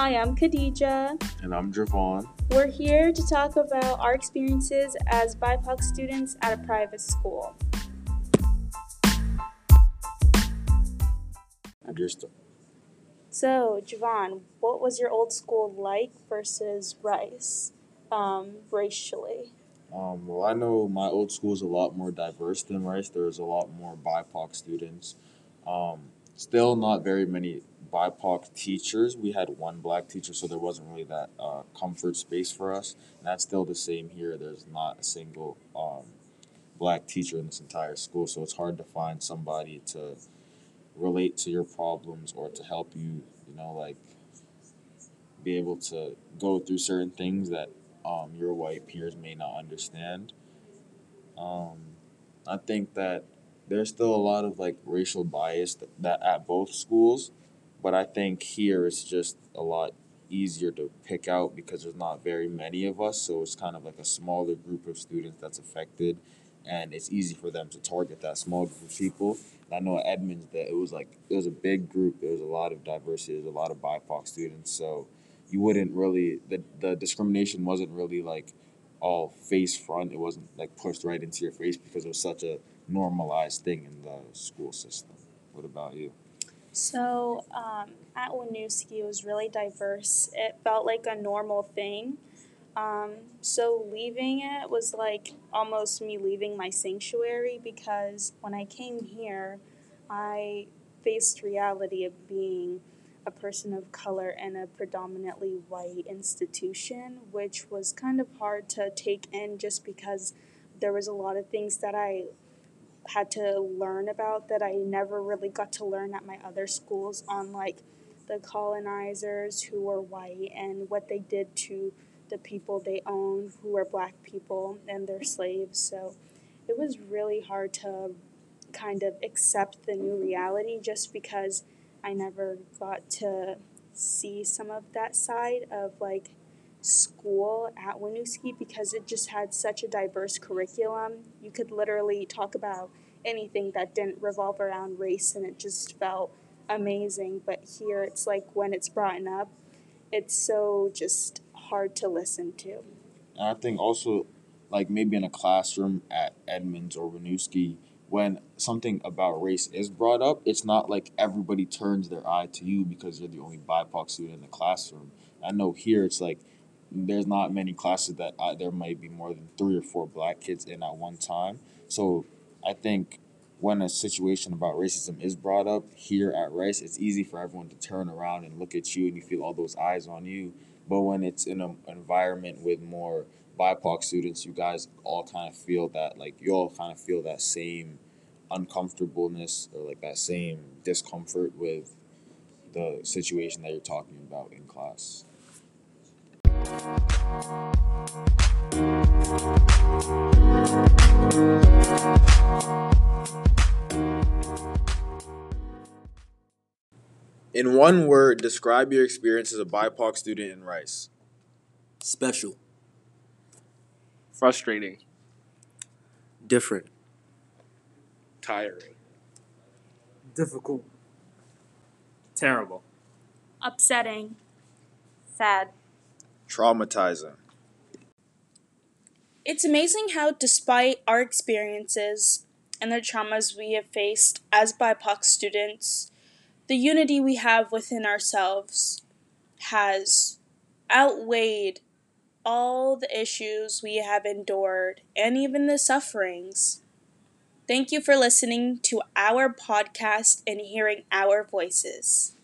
Hi, I'm Khadija. And I'm Javon. We're here to talk about our experiences as BIPOC students at a private school. Just So, Javon, what was your old school like versus Rice, um, racially? Um, well, I know my old school is a lot more diverse than Rice. There's a lot more BIPOC students. Um, still not very many BIPOC teachers. We had one black teacher, so there wasn't really that uh, comfort space for us. And that's still the same here. There's not a single um, black teacher in this entire school, so it's hard to find somebody to relate to your problems or to help you, you know, like be able to go through certain things that um, your white peers may not understand. Um, I think that there's still a lot of like racial bias that, that at both schools, but I think here it's just a lot easier to pick out because there's not very many of us, so it's kind of like a smaller group of students that's affected, and it's easy for them to target that small group of people. And I know at Edmunds that it was like it was a big group. There was a lot of diversity. There was a lot of BIPOC students, so you wouldn't really the the discrimination wasn't really like all face front. It wasn't like pushed right into your face because it was such a normalized thing in the school system. What about you? So, um, at Winooski, it was really diverse. It felt like a normal thing. Um, so, leaving it was like almost me leaving my sanctuary because when I came here, I faced reality of being a person of color in a predominantly white institution, which was kind of hard to take in just because there was a lot of things that I had to learn about that I never really got to learn at my other schools on like the colonizers who were white and what they did to the people they owned who were black people and their slaves. So it was really hard to kind of accept the new reality just because I never got to see some of that side of like school at Winooski because it just had such a diverse curriculum. You could literally talk about anything that didn't revolve around race and it just felt amazing. But here it's like when it's brought up, it's so just hard to listen to. And I think also, like maybe in a classroom at Edmunds or Winooski, when something about race is brought up, it's not like everybody turns their eye to you because you're the only BIPOC student in the classroom. I know here it's like there's not many classes that I, there might be more than three or four black kids in at one time. So I think when a situation about racism is brought up here at Rice, it's easy for everyone to turn around and look at you and you feel all those eyes on you. But when it's in an environment with more BIPOC students, you guys all kind of feel that, like, you all kind of feel that same uncomfortableness or like that same discomfort with the situation that you're talking about in class. In one word, describe your experience as a BIPOC student in Rice. Special. Frustrating. Different. Tiring. difficult, Terrible. Upsetting. Sad. Traumatizing. It's amazing how, despite our experiences and the traumas we have faced as BIPOC students, the unity we have within ourselves has outweighed all the issues we have endured and even the sufferings. Thank you for listening to our podcast and hearing our voices.